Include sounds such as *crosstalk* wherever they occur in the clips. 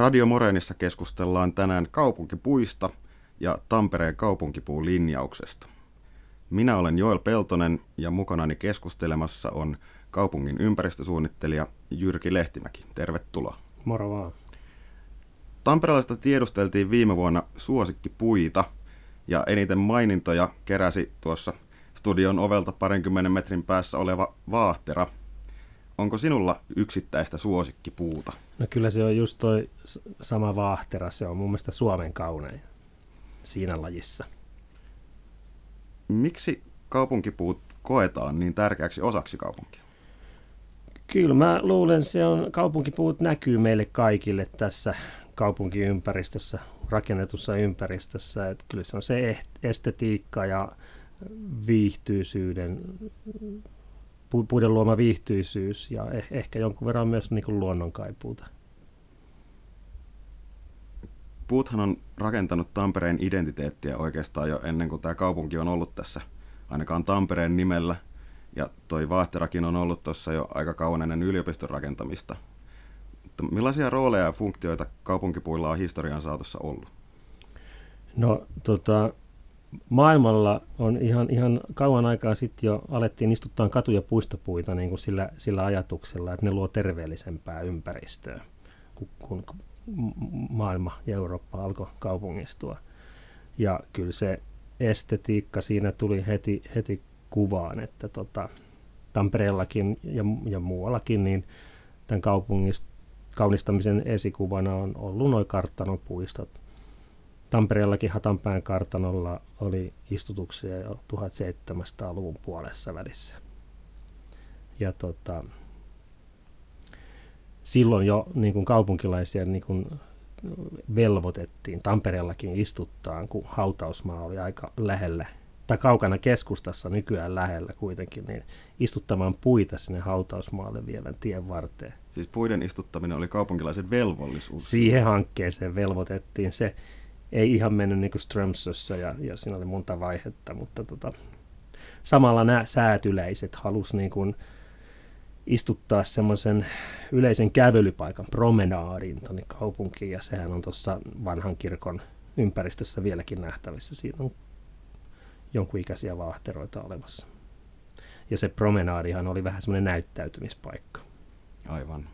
Radio Morenissa keskustellaan tänään kaupunkipuista ja Tampereen kaupunkipuun linjauksesta. Minä olen Joel Peltonen ja mukanani keskustelemassa on kaupungin ympäristösuunnittelija Jyrki Lehtimäki. Tervetuloa. Moro vaan. Tamperelaista tiedusteltiin viime vuonna suosikkipuita ja eniten mainintoja keräsi tuossa studion ovelta parinkymmenen metrin päässä oleva vaahtera. Onko sinulla yksittäistä suosikkipuuta? No kyllä se on just toi sama vaahtera, se on mun mielestä Suomen kaunein siinä lajissa. Miksi kaupunkipuut koetaan niin tärkeäksi osaksi kaupunkia? Kyllä mä luulen, se on, kaupunkipuut näkyy meille kaikille tässä kaupunkiympäristössä, rakennetussa ympäristössä. Että kyllä se on se estetiikka ja viihtyisyuden, puiden luoma viihtyisyys ja eh, ehkä jonkun verran myös niin kuin luonnonkaipuuta. Puuthan on rakentanut Tampereen identiteettiä oikeastaan jo ennen kuin tämä kaupunki on ollut tässä, ainakaan Tampereen nimellä. Ja toi Vaahterakin on ollut tuossa jo aika kauan ennen yliopiston rakentamista. Mutta millaisia rooleja ja funktioita kaupunkipuilla on historian saatossa ollut? No tota, maailmalla on ihan, ihan kauan aikaa sitten jo alettiin istuttaa katu- ja puistopuita niin kuin sillä, sillä ajatuksella, että ne luo terveellisempää ympäristöä, kun, kun maailma ja Eurooppa alkoi kaupungistua. Ja kyllä se estetiikka siinä tuli heti, heti kuvaan, että tota, Tampereellakin ja, ja muuallakin, niin tämän kaupungist, kaunistamisen esikuvana on ollut noin karttanopuistot. Tampereellakin Hatanpään kartanolla oli istutuksia jo 1700-luvun puolessa välissä. Ja tota, silloin jo niin kuin kaupunkilaisia niin kuin velvoitettiin Tampereellakin istuttaan, kun hautausmaa oli aika lähellä tai kaukana keskustassa nykyään lähellä kuitenkin, niin istuttamaan puita sinne hautausmaalle vievän tien varteen. Siis puiden istuttaminen oli kaupunkilaisen velvollisuus? Siihen hankkeeseen velvoitettiin. Se ei ihan mennyt niin kuin Strömsössä ja, ja siinä oli monta vaihetta, mutta tota, samalla nämä säätyläiset halusivat niin kuin, istuttaa semmoisen yleisen kävelypaikan, promenaadin tuonne kaupunkiin, ja sehän on tuossa vanhan kirkon ympäristössä vieläkin nähtävissä. Siinä on jonkun ikäisiä vaahteroita olemassa. Ja se promenaadihan oli vähän semmoinen näyttäytymispaikka. Aivan.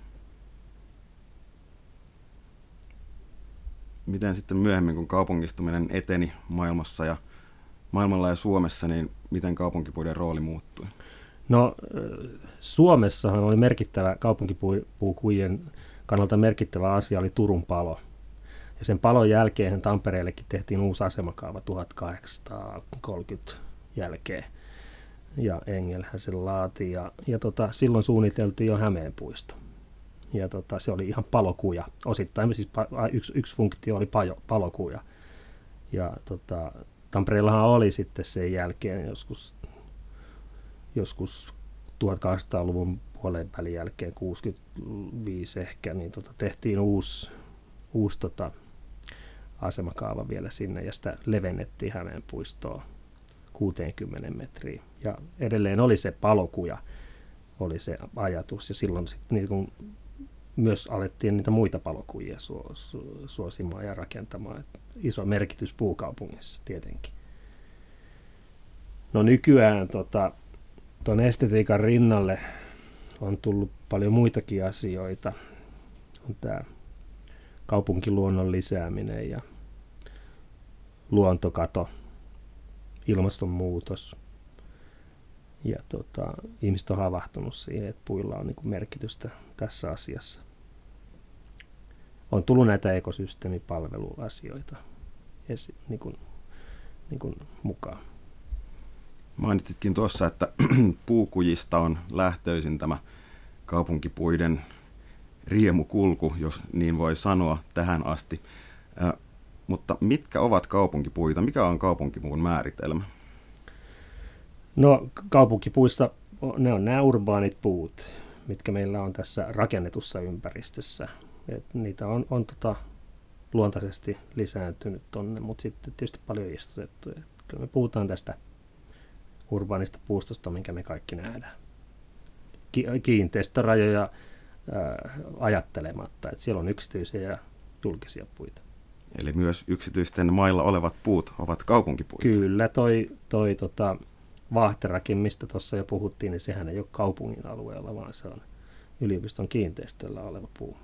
Miten sitten myöhemmin, kun kaupungistuminen eteni maailmassa ja maailmalla ja Suomessa, niin miten kaupunkipuiden rooli muuttui? No Suomessahan oli merkittävä kaupunkipuukujen kannalta merkittävä asia oli Turun palo. Ja sen palon jälkeen Tampereellekin tehtiin uusi asemakaava 1830 jälkeen. Ja Engelhän sen laati. Ja, ja tota, silloin suunniteltiin jo Hämeenpuisto. Ja tota, se oli ihan palokuja. Osittain siis pa, yksi, yksi funktio oli pajo, palokuja. Ja tota, Tampereellahan oli sitten sen jälkeen joskus joskus 1800-luvun puolen välin jälkeen, 65 ehkä, niin tota, tehtiin uusi, uusi tota, asemakaava vielä sinne ja sitä levennettiin Hämeen puistoa 60 metriä. Ja edelleen oli se palokuja, oli se ajatus ja silloin sit niin kun myös alettiin niitä muita su, suosimaan ja rakentamaan. Et iso merkitys puukaupungissa tietenkin. No nykyään tota, estetiikan rinnalle on tullut paljon muitakin asioita. On tämä kaupunkiluonnon lisääminen ja luontokato, ilmastonmuutos. Ja tota, ihmiset on havahtunut siihen, että puilla on niin merkitystä tässä asiassa. On tullut näitä ekosysteemipalveluasioita esi- niin kuin, niin kuin mukaan. Mainitsitkin tuossa, että *clears throat* puukujista on lähtöisin tämä kaupunkipuiden riemukulku, jos niin voi sanoa tähän asti. Äh, mutta mitkä ovat kaupunkipuita? Mikä on kaupunkipuun määritelmä? No kaupunkipuissa ne on nämä urbaanit puut, mitkä meillä on tässä rakennetussa ympäristössä. Et niitä on, on tota, luontaisesti lisääntynyt tonne, mutta sitten tietysti paljon istutettu. Et kyllä me puhutaan tästä urbaanista puustosta, minkä me kaikki nähdään. Ki- kiinteistörajoja äh, ajattelematta, että siellä on yksityisiä ja julkisia puita. Eli myös yksityisten mailla olevat puut ovat kaupunkipuita. Kyllä, toi, toi tota, Vahterakin, mistä tuossa jo puhuttiin, niin sehän ei ole kaupungin alueella, vaan se on yliopiston kiinteistöllä oleva puu.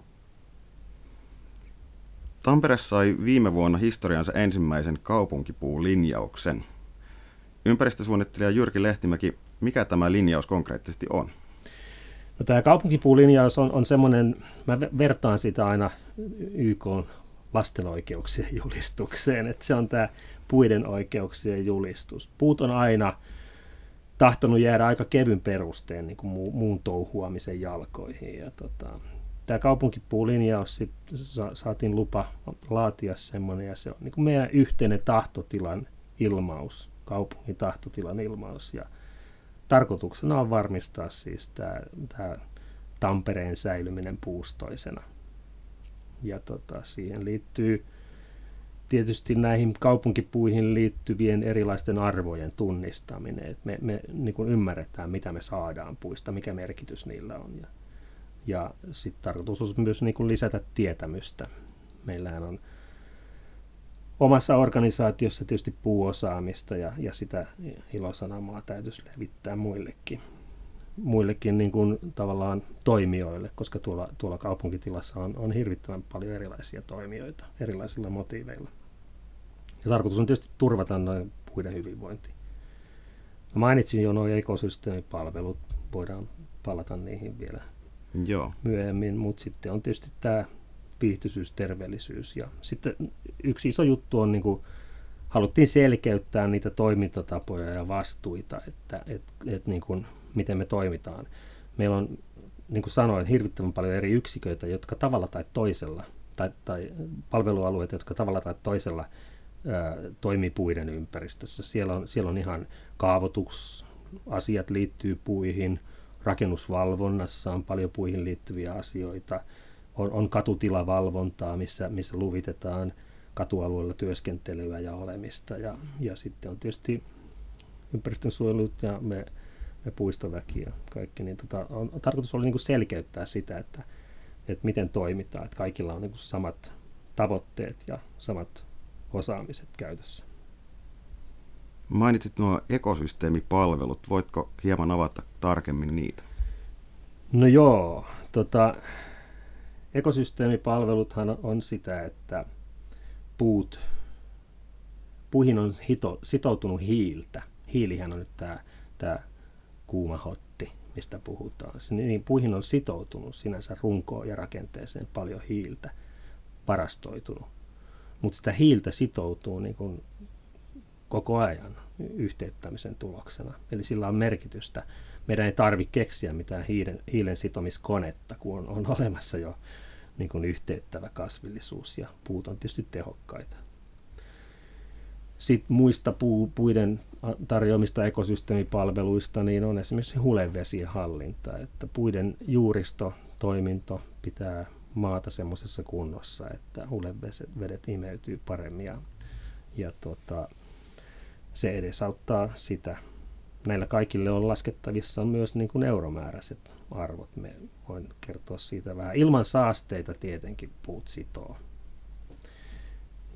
Tampere sai viime vuonna historiansa ensimmäisen kaupunkipuulinjauksen. Ympäristösuunnittelija Jyrki Lehtimäki, mikä tämä linjaus konkreettisesti on? No, tämä kaupunkipuulinjaus on, on semmoinen, mä vertaan sitä aina YK lasten oikeuksien *laughs* julistukseen, että se on tämä puiden oikeuksien julistus. Puut on aina tahtonut jäädä aika kevyn perusteen niin kuin muun touhuamisen jalkoihin. Ja tota, tämä kaupunkipuulinjaus sit sa- saatiin lupa laatia semmoinen, ja se on niin kuin meidän yhteinen tahtotilan ilmaus, kaupungin tahtotilan ilmaus. Ja tarkoituksena on varmistaa siis tämä, tämä Tampereen säilyminen puustoisena. Ja tota, siihen liittyy tietysti näihin kaupunkipuihin liittyvien erilaisten arvojen tunnistaminen. että me me niin kuin ymmärretään, mitä me saadaan puista, mikä merkitys niillä on. Ja, ja sitten tarkoitus on myös niin kuin lisätä tietämystä. Meillähän on omassa organisaatiossa tietysti puuosaamista ja, ja sitä ilosanamaa täytyisi levittää muillekin, muillekin niin kuin tavallaan toimijoille, koska tuolla, tuolla kaupunkitilassa on, on hirvittävän paljon erilaisia toimijoita erilaisilla motiiveilla. Ja tarkoitus on tietysti turvata noin puiden hyvinvointi. Mä mainitsin jo nuo ekosysteemipalvelut, voidaan palata niihin vielä Joo. myöhemmin, mutta sitten on tietysti tämä viihtyisyys, terveellisyys. Ja sitten yksi iso juttu on, niin kuin, haluttiin selkeyttää niitä toimintatapoja ja vastuita, että et, et, niin kuin, miten me toimitaan. Meillä on, niin kuin sanoin, hirvittävän paljon eri yksiköitä, jotka tavalla tai toisella, tai, tai palvelualueita, jotka tavalla tai toisella toimii puiden ympäristössä. Siellä on, siellä on ihan kaavoitusasiat liittyy puihin, rakennusvalvonnassa on paljon puihin liittyviä asioita, on, on katutilavalvontaa, missä, missä luvitetaan katualueella työskentelyä ja olemista. Ja, ja sitten on tietysti ympäristönsuojelut ja me, me puistoväki ja kaikki. Niin tota, on, on, tarkoitus oli niin kuin selkeyttää sitä, että, että miten toimitaan, että kaikilla on niin kuin samat tavoitteet ja samat osaamiset käytössä. Mainitsit nuo ekosysteemipalvelut. Voitko hieman avata tarkemmin niitä? No joo, tota, ekosysteemipalveluthan on sitä, että puut, puihin on hito, sitoutunut hiiltä. Hiilihän on nyt tämä, tämä kuuma hotti, mistä puhutaan. Niin puihin on sitoutunut sinänsä runkoon ja rakenteeseen paljon hiiltä, parastoitunut mutta sitä hiiltä sitoutuu niin kuin koko ajan yhteyttämisen tuloksena. Eli sillä on merkitystä. Meidän ei tarvitse keksiä mitään hiilen, hiilen sitomiskonetta, kun on, on olemassa jo niin kuin yhteyttävä kasvillisuus ja puut on tietysti tehokkaita. Sitten muista puu, puiden tarjoamista ekosysteemipalveluista niin on esimerkiksi hulevesien hallinta, että puiden juuristo, toiminto pitää maata semmoisessa kunnossa, että hulevedet imeytyy paremmin ja, ja tota, se edesauttaa sitä. Näillä kaikille on laskettavissa myös niin kuin euromääräiset arvot. Me voin kertoa siitä vähän. Ilman saasteita tietenkin puut sitoo.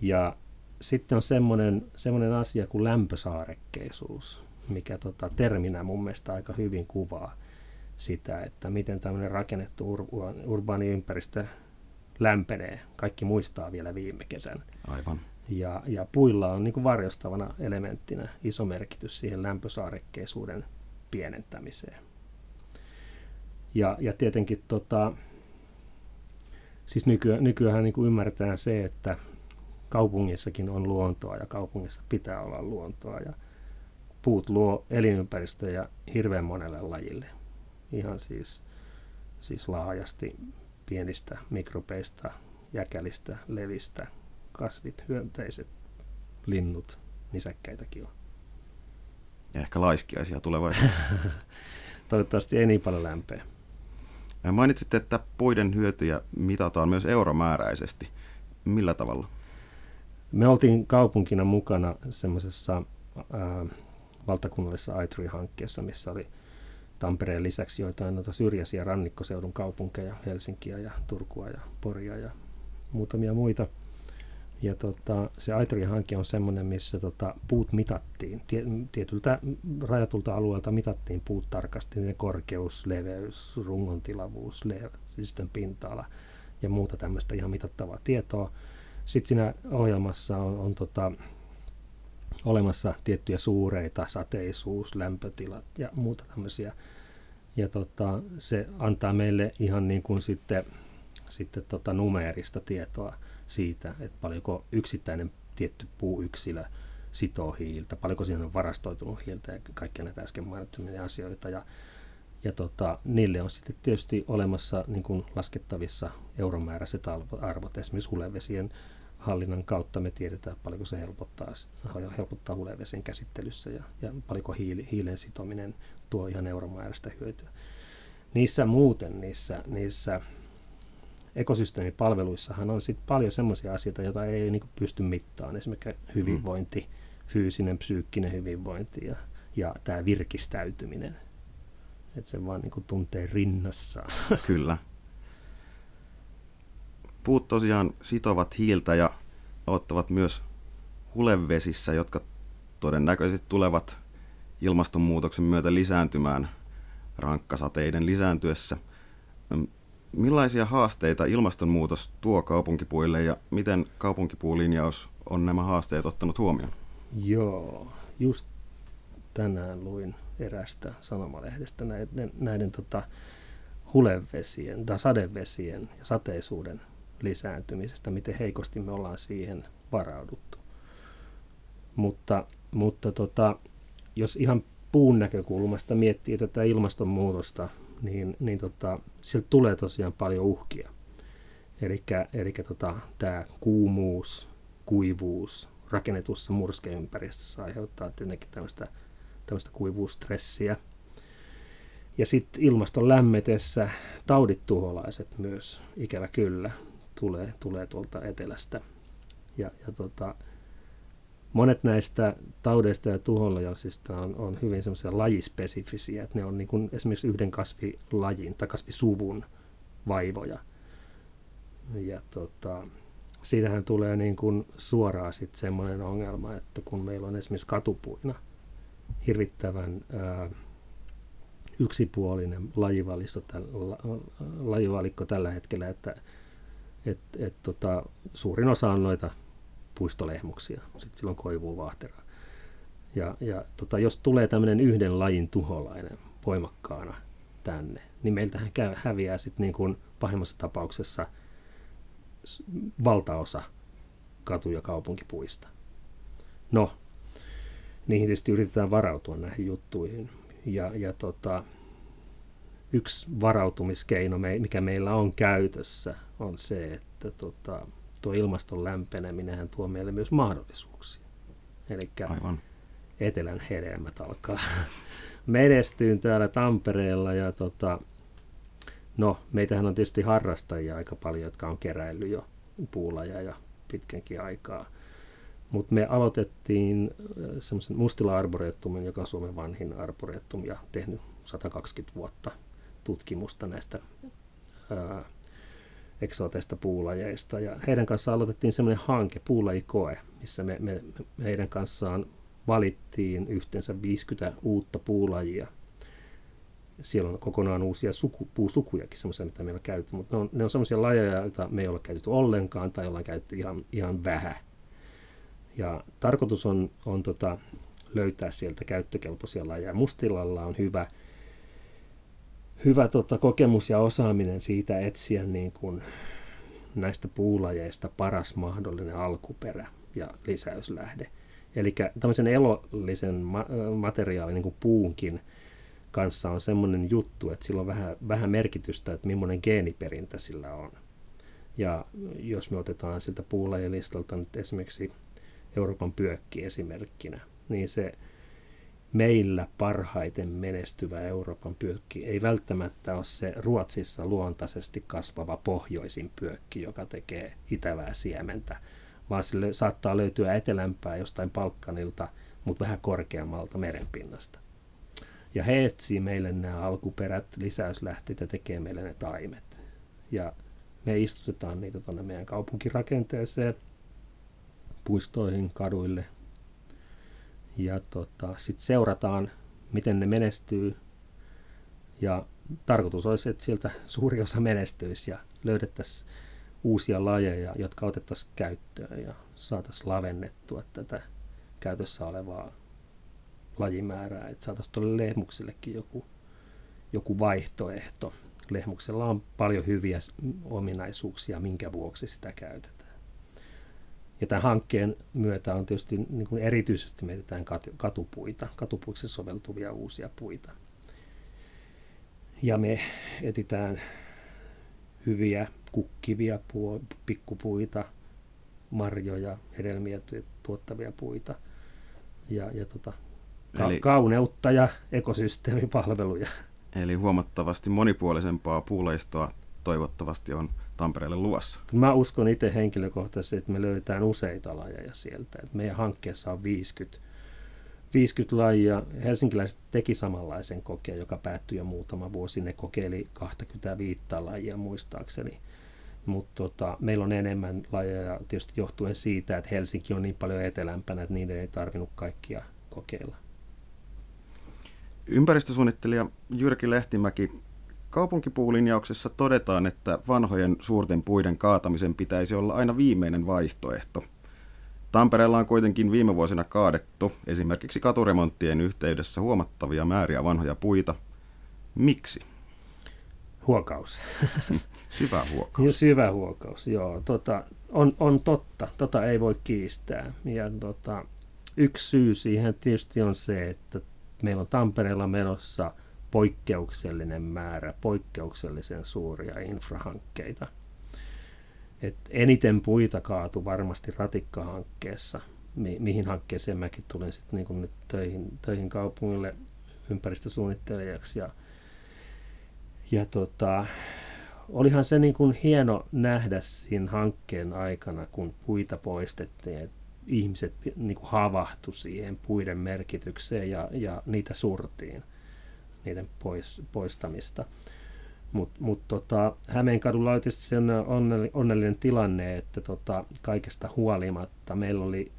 Ja sitten on semmoinen, semmoinen asia kuin lämpösaarekkeisuus, mikä tota, terminä mun mielestä aika hyvin kuvaa sitä, että miten tämmöinen rakennettu ur- urbaani ympäristö lämpenee. Kaikki muistaa vielä viime kesän. Aivan. Ja, ja puilla on niin kuin varjostavana elementtinä iso merkitys siihen lämpösaarekkeisuuden pienentämiseen. Ja, ja tietenkin tota, siis nyky, nykyään niin ymmärretään se, että kaupungissakin on luontoa ja kaupungissa pitää olla luontoa. Ja puut luo elinympäristöjä hirveän monelle lajille ihan siis, siis laajasti pienistä mikrobeista, jäkälistä, levistä, kasvit, hyönteiset, linnut, nisäkkäitäkin on. Ja ehkä laiskiaisia tulevaisuudessa. *laughs* Toivottavasti ei niin paljon lämpöä. Mainitsitte, että puiden hyötyjä mitataan myös euromääräisesti. Millä tavalla? Me oltiin kaupunkina mukana semmoisessa valtakunnallisessa iTree-hankkeessa, missä oli Tampereen lisäksi joitain noita syrjäisiä rannikkoseudun kaupunkeja, Helsinkiä ja Turkua ja Poria ja muutamia muita. Ja tota, se Aitari-hanke on semmoinen, missä tota, puut mitattiin. Tietyltä rajatulta alueelta mitattiin puut tarkasti, ne korkeus, leveys, rungon tilavuus, siis pinta-ala ja muuta tämmöistä ihan mitattavaa tietoa. Sitten siinä ohjelmassa on, on tota, olemassa tiettyjä suureita, sateisuus, lämpötilat ja muuta tämmöisiä. Ja tota, se antaa meille ihan niin kuin sitten, sitten tota numeerista tietoa siitä, että paljonko yksittäinen tietty puuyksilö sitoo hiiltä, paljonko siinä on varastoitunut hiiltä ja kaikkia näitä äsken mainitsemia asioita. Ja, ja tota, niille on sitten tietysti olemassa niin kuin laskettavissa euromääräiset arvot, esimerkiksi hulevesien hallinnan kautta me tiedetään, paljonko se helpottaa, helpottaa hulevesien käsittelyssä ja, ja paljonko hiili, hiilen sitominen tuo ihan euromääräistä hyötyä. Niissä muuten, niissä, niissä ekosysteemipalveluissahan on sit paljon sellaisia asioita, joita ei niin pysty mittaamaan. Esimerkiksi hyvinvointi, mm. fyysinen, psyykkinen hyvinvointi ja, ja tämä virkistäytyminen. Että se vaan niin tuntee rinnassaan. *laughs* Kyllä. Puut tosiaan sitovat hiiltä ja ottavat myös hulevesissä, jotka todennäköisesti tulevat ilmastonmuutoksen myötä lisääntymään rankkasateiden lisääntyessä. Millaisia haasteita ilmastonmuutos tuo kaupunkipuille ja miten kaupunkipuulinjaus on nämä haasteet ottanut huomioon? Joo, just tänään luin erästä sanomalehdestä näiden, näiden tota, hulevesien tai sadevesien ja sateisuuden lisääntymisestä, miten heikosti me ollaan siihen varauduttu. Mutta, mutta tota, jos ihan puun näkökulmasta miettii tätä ilmastonmuutosta, niin, niin tota, sieltä tulee tosiaan paljon uhkia. Eli tota, tämä kuumuus, kuivuus rakennetussa murskeympäristössä aiheuttaa tietenkin tämmöistä, tämmöistä kuivuustressiä. Ja sitten ilmaston lämmetessä taudit tuholaiset myös, ikävä kyllä, tulee, tulee tuolta etelästä. Ja, ja tota, monet näistä taudeista ja tuholajasista on, on hyvin semmoisia lajispesifisiä, että ne on niin kuin esimerkiksi yhden kasvilajin tai kasvisuvun vaivoja. Ja tota, siitähän tulee niin kuin suoraan sitten semmoinen ongelma, että kun meillä on esimerkiksi katupuina hirvittävän ää, yksipuolinen lajivalisto, la, lajivalikko tällä hetkellä, että et, et, tota, suurin osa on noita puistolehmuksia, sitten silloin koivuu vaahteraa. Ja, ja tota, jos tulee tämmöinen yhden lajin tuholainen voimakkaana tänne, niin meiltähän käy, häviää sitten niin kuin pahimmassa tapauksessa valtaosa katu- ja kaupunkipuista. No, niihin tietysti yritetään varautua näihin juttuihin. Ja, ja tota, yksi varautumiskeino, mikä meillä on käytössä, on se, että tota, tuo ilmaston lämpeneminen tuo meille myös mahdollisuuksia. Eli etelän hedelmät alkaa *laughs* menestyyn täällä Tampereella ja tota, no, meitähän on tietysti harrastajia aika paljon, jotka on keräillyt jo puulaja ja pitkänkin aikaa. Mutta me aloitettiin äh, semmoisen Mustila Arboretumin, joka on Suomen vanhin arboretum ja tehnyt 120 vuotta tutkimusta näistä ää, eksoteista puulajeista. Ja heidän kanssaan aloitettiin semmoinen hanke, puulajikoe, missä me, me, heidän kanssaan valittiin yhteensä 50 uutta puulajia. Siellä on kokonaan uusia suku, puusukujakin, semmoisia, mitä meillä käytetty, mutta ne on, ne on semmoisia lajeja, joita me ei ole käytetty ollenkaan tai ollaan käytetty ihan, ihan vähän. Ja tarkoitus on, on tota, löytää sieltä käyttökelpoisia lajeja. Mustilalla on hyvä – hyvä tota, kokemus ja osaaminen siitä etsiä niin kuin näistä puulajeista paras mahdollinen alkuperä ja lisäyslähde. Eli tämmöisen elollisen ma- materiaalin niin kuin puunkin kanssa on semmoinen juttu, että sillä on vähän, vähän merkitystä, että millainen geeniperintä sillä on. Ja jos me otetaan siltä puulajelistalta nyt esimerkiksi Euroopan pyökki esimerkkinä, niin se meillä parhaiten menestyvä Euroopan pyökki ei välttämättä ole se Ruotsissa luontaisesti kasvava pohjoisin pyökki, joka tekee itävää siementä, vaan sille saattaa löytyä etelämpää jostain Palkkanilta, mutta vähän korkeammalta merenpinnasta. Ja he etsii meille nämä alkuperät, lisäyslähteet ja tekee meille ne taimet. Ja me istutetaan niitä tuonne meidän kaupunkirakenteeseen, puistoihin, kaduille. Ja tota, sitten seurataan, miten ne menestyy. Ja tarkoitus olisi, että sieltä *laughs* suuri osa menestyisi ja löydettäisiin uusia lajeja, jotka otettaisiin käyttöön ja saataisiin lavennettua tätä käytössä olevaa lajimäärää, että saataisiin tuolle lehmuksellekin joku, joku vaihtoehto. Lehmuksella on paljon hyviä ominaisuuksia, minkä vuoksi sitä käytetään. Ja tämän hankkeen myötä on tietysti niin kuin erityisesti mietitään katupuita, katupuiksi soveltuvia uusia puita. Ja me etitään hyviä kukkivia puo, pikkupuita, marjoja, hedelmiä tuottavia puita ja, ja tota, ka- Eli... kauneutta ja ekosysteemipalveluja. Eli huomattavasti monipuolisempaa puuleistoa toivottavasti on Tampereelle luvassa. Mä uskon itse henkilökohtaisesti, että me löydetään useita lajeja sieltä. Et meidän hankkeessa on 50, 50 lajia. Helsinkiläiset teki samanlaisen kokeen, joka päättyi jo muutama vuosi. Ne kokeili 25 lajia muistaakseni. Mutta tota, meillä on enemmän lajeja tietysti johtuen siitä, että Helsinki on niin paljon etelämpänä, että niiden ei tarvinnut kaikkia kokeilla. Ympäristösuunnittelija Jyrki Lehtimäki, kaupunkipuulinjauksessa todetaan, että vanhojen suurten puiden kaatamisen pitäisi olla aina viimeinen vaihtoehto. Tampereella on kuitenkin viime vuosina kaadettu esimerkiksi katuremonttien yhteydessä huomattavia määriä vanhoja puita. Miksi? Huokaus. *laughs* Syvä huokaus. Syvä huokaus, joo. Tota, on, on totta, tota ei voi kiistää. Ja tota, yksi syy siihen tietysti on se, että meillä on Tampereella menossa poikkeuksellinen määrä, poikkeuksellisen suuria infrahankkeita. Et eniten puita kaatu varmasti ratikkahankkeessa, mi- mihin hankkeeseen mäkin tulin sitten niin nyt töihin, töihin kaupungille ympäristösuunnittelijaksi. Ja, ja tota, olihan se niin kuin hieno nähdä siinä hankkeen aikana, kun puita poistettiin, että ihmiset niin kuin havahtu siihen puiden merkitykseen ja, ja niitä surtiin, niiden pois, poistamista. Mutta mut tota, Hämeenkadulla oli tietysti se onnellinen tilanne, että tota, kaikesta huolimatta meillä oli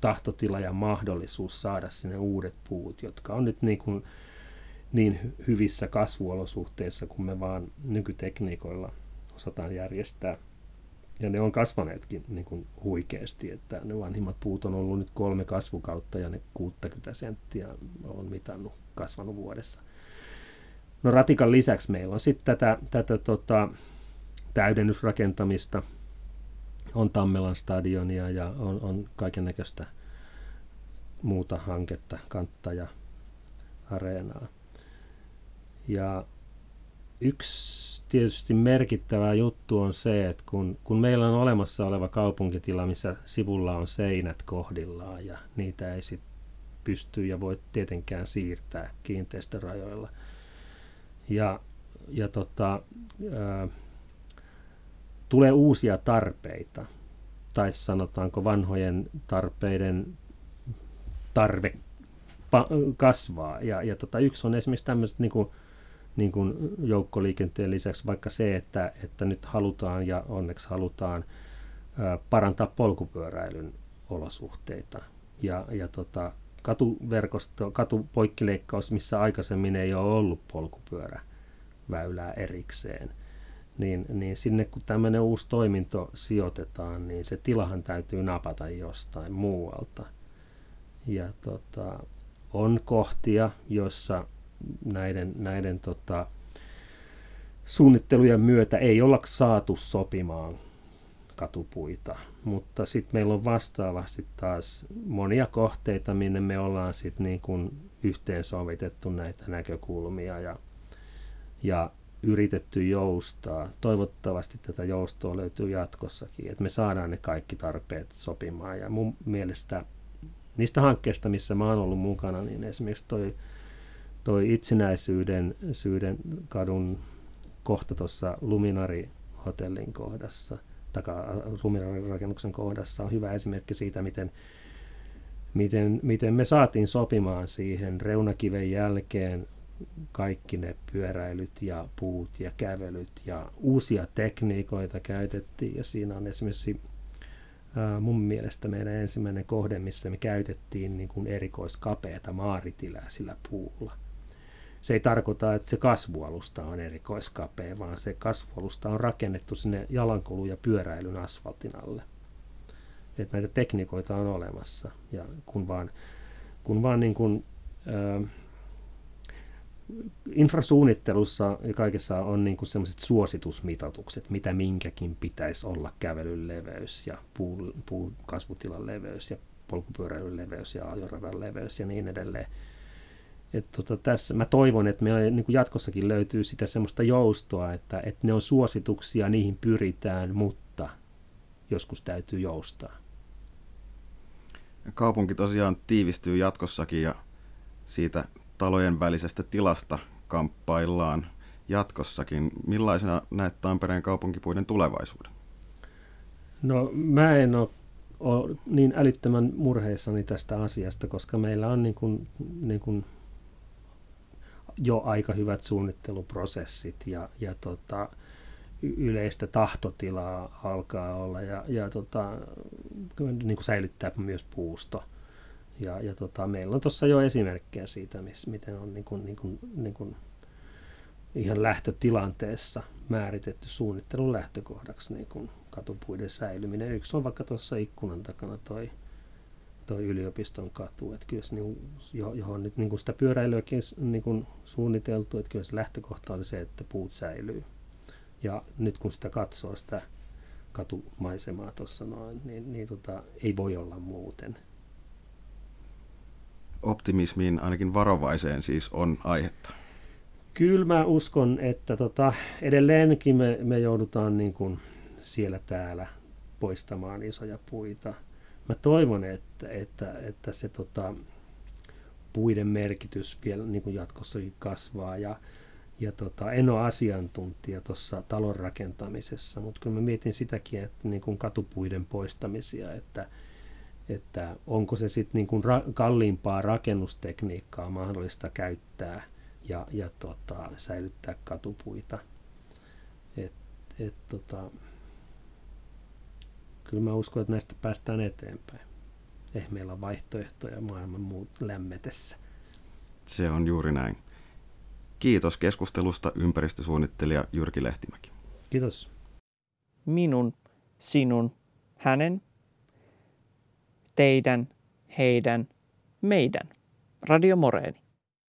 tahtotila ja mahdollisuus saada sinne uudet puut, jotka on nyt niin, kuin, niin hyvissä kasvuolosuhteissa, kun me vaan nykytekniikoilla osataan järjestää – ja ne on kasvaneetkin niin kuin huikeasti, että ne vanhimmat puut on ollut nyt kolme kasvukautta ja ne 60 senttiä on mitannut kasvanut vuodessa. No ratikan lisäksi meillä on sitten tätä, tätä tota, täydennysrakentamista, on Tammelan stadionia ja on, on kaiken näköistä muuta hanketta, kantta ja areenaa. Ja yksi tietysti merkittävä juttu on se, että kun, kun meillä on olemassa oleva kaupunkitila, missä sivulla on seinät kohdillaan ja niitä ei sit pysty ja voi tietenkään siirtää kiinteistörajoilla. Ja, ja tota, ää, tulee uusia tarpeita, tai sanotaanko vanhojen tarpeiden tarve kasvaa. Ja, ja tota, yksi on esimerkiksi tämmöiset niin kuin niin kuin joukkoliikenteen lisäksi vaikka se, että, että nyt halutaan ja onneksi halutaan parantaa polkupyöräilyn olosuhteita. Ja, ja tota, katuverkosto, katupoikkileikkaus, missä aikaisemmin ei ole ollut polkupyöräväylää erikseen, niin, niin sinne kun tämmöinen uusi toiminto sijoitetaan, niin se tilahan täytyy napata jostain muualta. Ja tota, on kohtia, joissa näiden, näiden tota, suunnittelujen myötä ei olla saatu sopimaan katupuita, mutta sitten meillä on vastaavasti taas monia kohteita, minne me ollaan sitten niin kuin yhteensovitettu näitä näkökulmia ja, ja yritetty joustaa. Toivottavasti tätä joustoa löytyy jatkossakin, että me saadaan ne kaikki tarpeet sopimaan. Ja mun mielestä niistä hankkeista, missä mä oon ollut mukana, niin esimerkiksi toi toi itsenäisyyden syyden kadun kohta tuossa Luminari-hotellin kohdassa, taka Luminari-rakennuksen kohdassa on hyvä esimerkki siitä, miten, miten, miten me saatiin sopimaan siihen reunakiven jälkeen kaikki ne pyöräilyt ja puut ja kävelyt ja uusia tekniikoita käytettiin ja siinä on esimerkiksi mun mielestä meidän ensimmäinen kohde, missä me käytettiin niin kuin erikoiskapeata maaritilää sillä puulla. Se ei tarkoita, että se kasvualusta on erikoiskapea, vaan se kasvualusta on rakennettu sinne jalankulun ja pyöräilyn asfaltin alle. Että näitä tekniikoita on olemassa ja kun vaan, kun vaan niin kuin, äh, infrasuunnittelussa ja kaikessa on niin sellaiset suositusmitatukset, mitä minkäkin pitäisi olla kävelyn leveys ja puu, puukasvutilan leveys ja polkupyöräilyn leveys ja ajoradan leveys ja niin edelleen. Et tota, tässä, mä toivon, että meillä niin kuin jatkossakin löytyy sitä semmoista joustoa, että, että ne on suosituksia, niihin pyritään, mutta joskus täytyy joustaa. Kaupunki tosiaan tiivistyy jatkossakin ja siitä talojen välisestä tilasta kamppaillaan jatkossakin. Millaisena näet Tampereen kaupunkipuiden tulevaisuuden? No mä en ole, ole niin älyttömän murheissani tästä asiasta, koska meillä on niin kuin, niin kuin jo aika hyvät suunnitteluprosessit ja, ja tota, yleistä tahtotilaa alkaa olla ja, ja tota, niin kuin säilyttää myös puusto. Ja, ja tota, meillä on tuossa jo esimerkkejä siitä, miss, miten on niin kuin, niin kuin, niin kuin ihan lähtötilanteessa määritetty suunnittelun lähtökohdaksi niin kuin katupuiden säilyminen. Yksi on vaikka tuossa ikkunan takana toi, toi yliopiston katu, että kyllä se, niin, johon nyt niin sitä pyöräilyäkin niin suunniteltu, että kyllä se lähtökohta oli se, että puut säilyy. Ja nyt kun sitä katsoo sitä katumaisemaa tuossa noin, niin, niin tota, ei voi olla muuten optimismiin, ainakin varovaiseen siis on aihetta? Kyllä mä uskon, että tota, edelleenkin me, me joudutaan niin kuin siellä täällä poistamaan isoja puita. Mä toivon, että, että, että se tota, puiden merkitys vielä niin kuin jatkossakin kasvaa ja, ja tota, en ole asiantuntija tuossa talon rakentamisessa, mutta kyllä mä mietin sitäkin, että niin kuin katupuiden poistamisia, että, että onko se sitten niin kuin ra- kalliimpaa rakennustekniikkaa mahdollista käyttää ja, ja tota, säilyttää katupuita. Et, et, tota, kyllä mä uskon, että näistä päästään eteenpäin. Ehkä meillä on vaihtoehtoja maailman muut lämmetessä. Se on juuri näin. Kiitos keskustelusta ympäristösuunnittelija Jyrki Lehtimäki. Kiitos. Minun, sinun, hänen teidän, heidän, meidän. Radio Moreeni.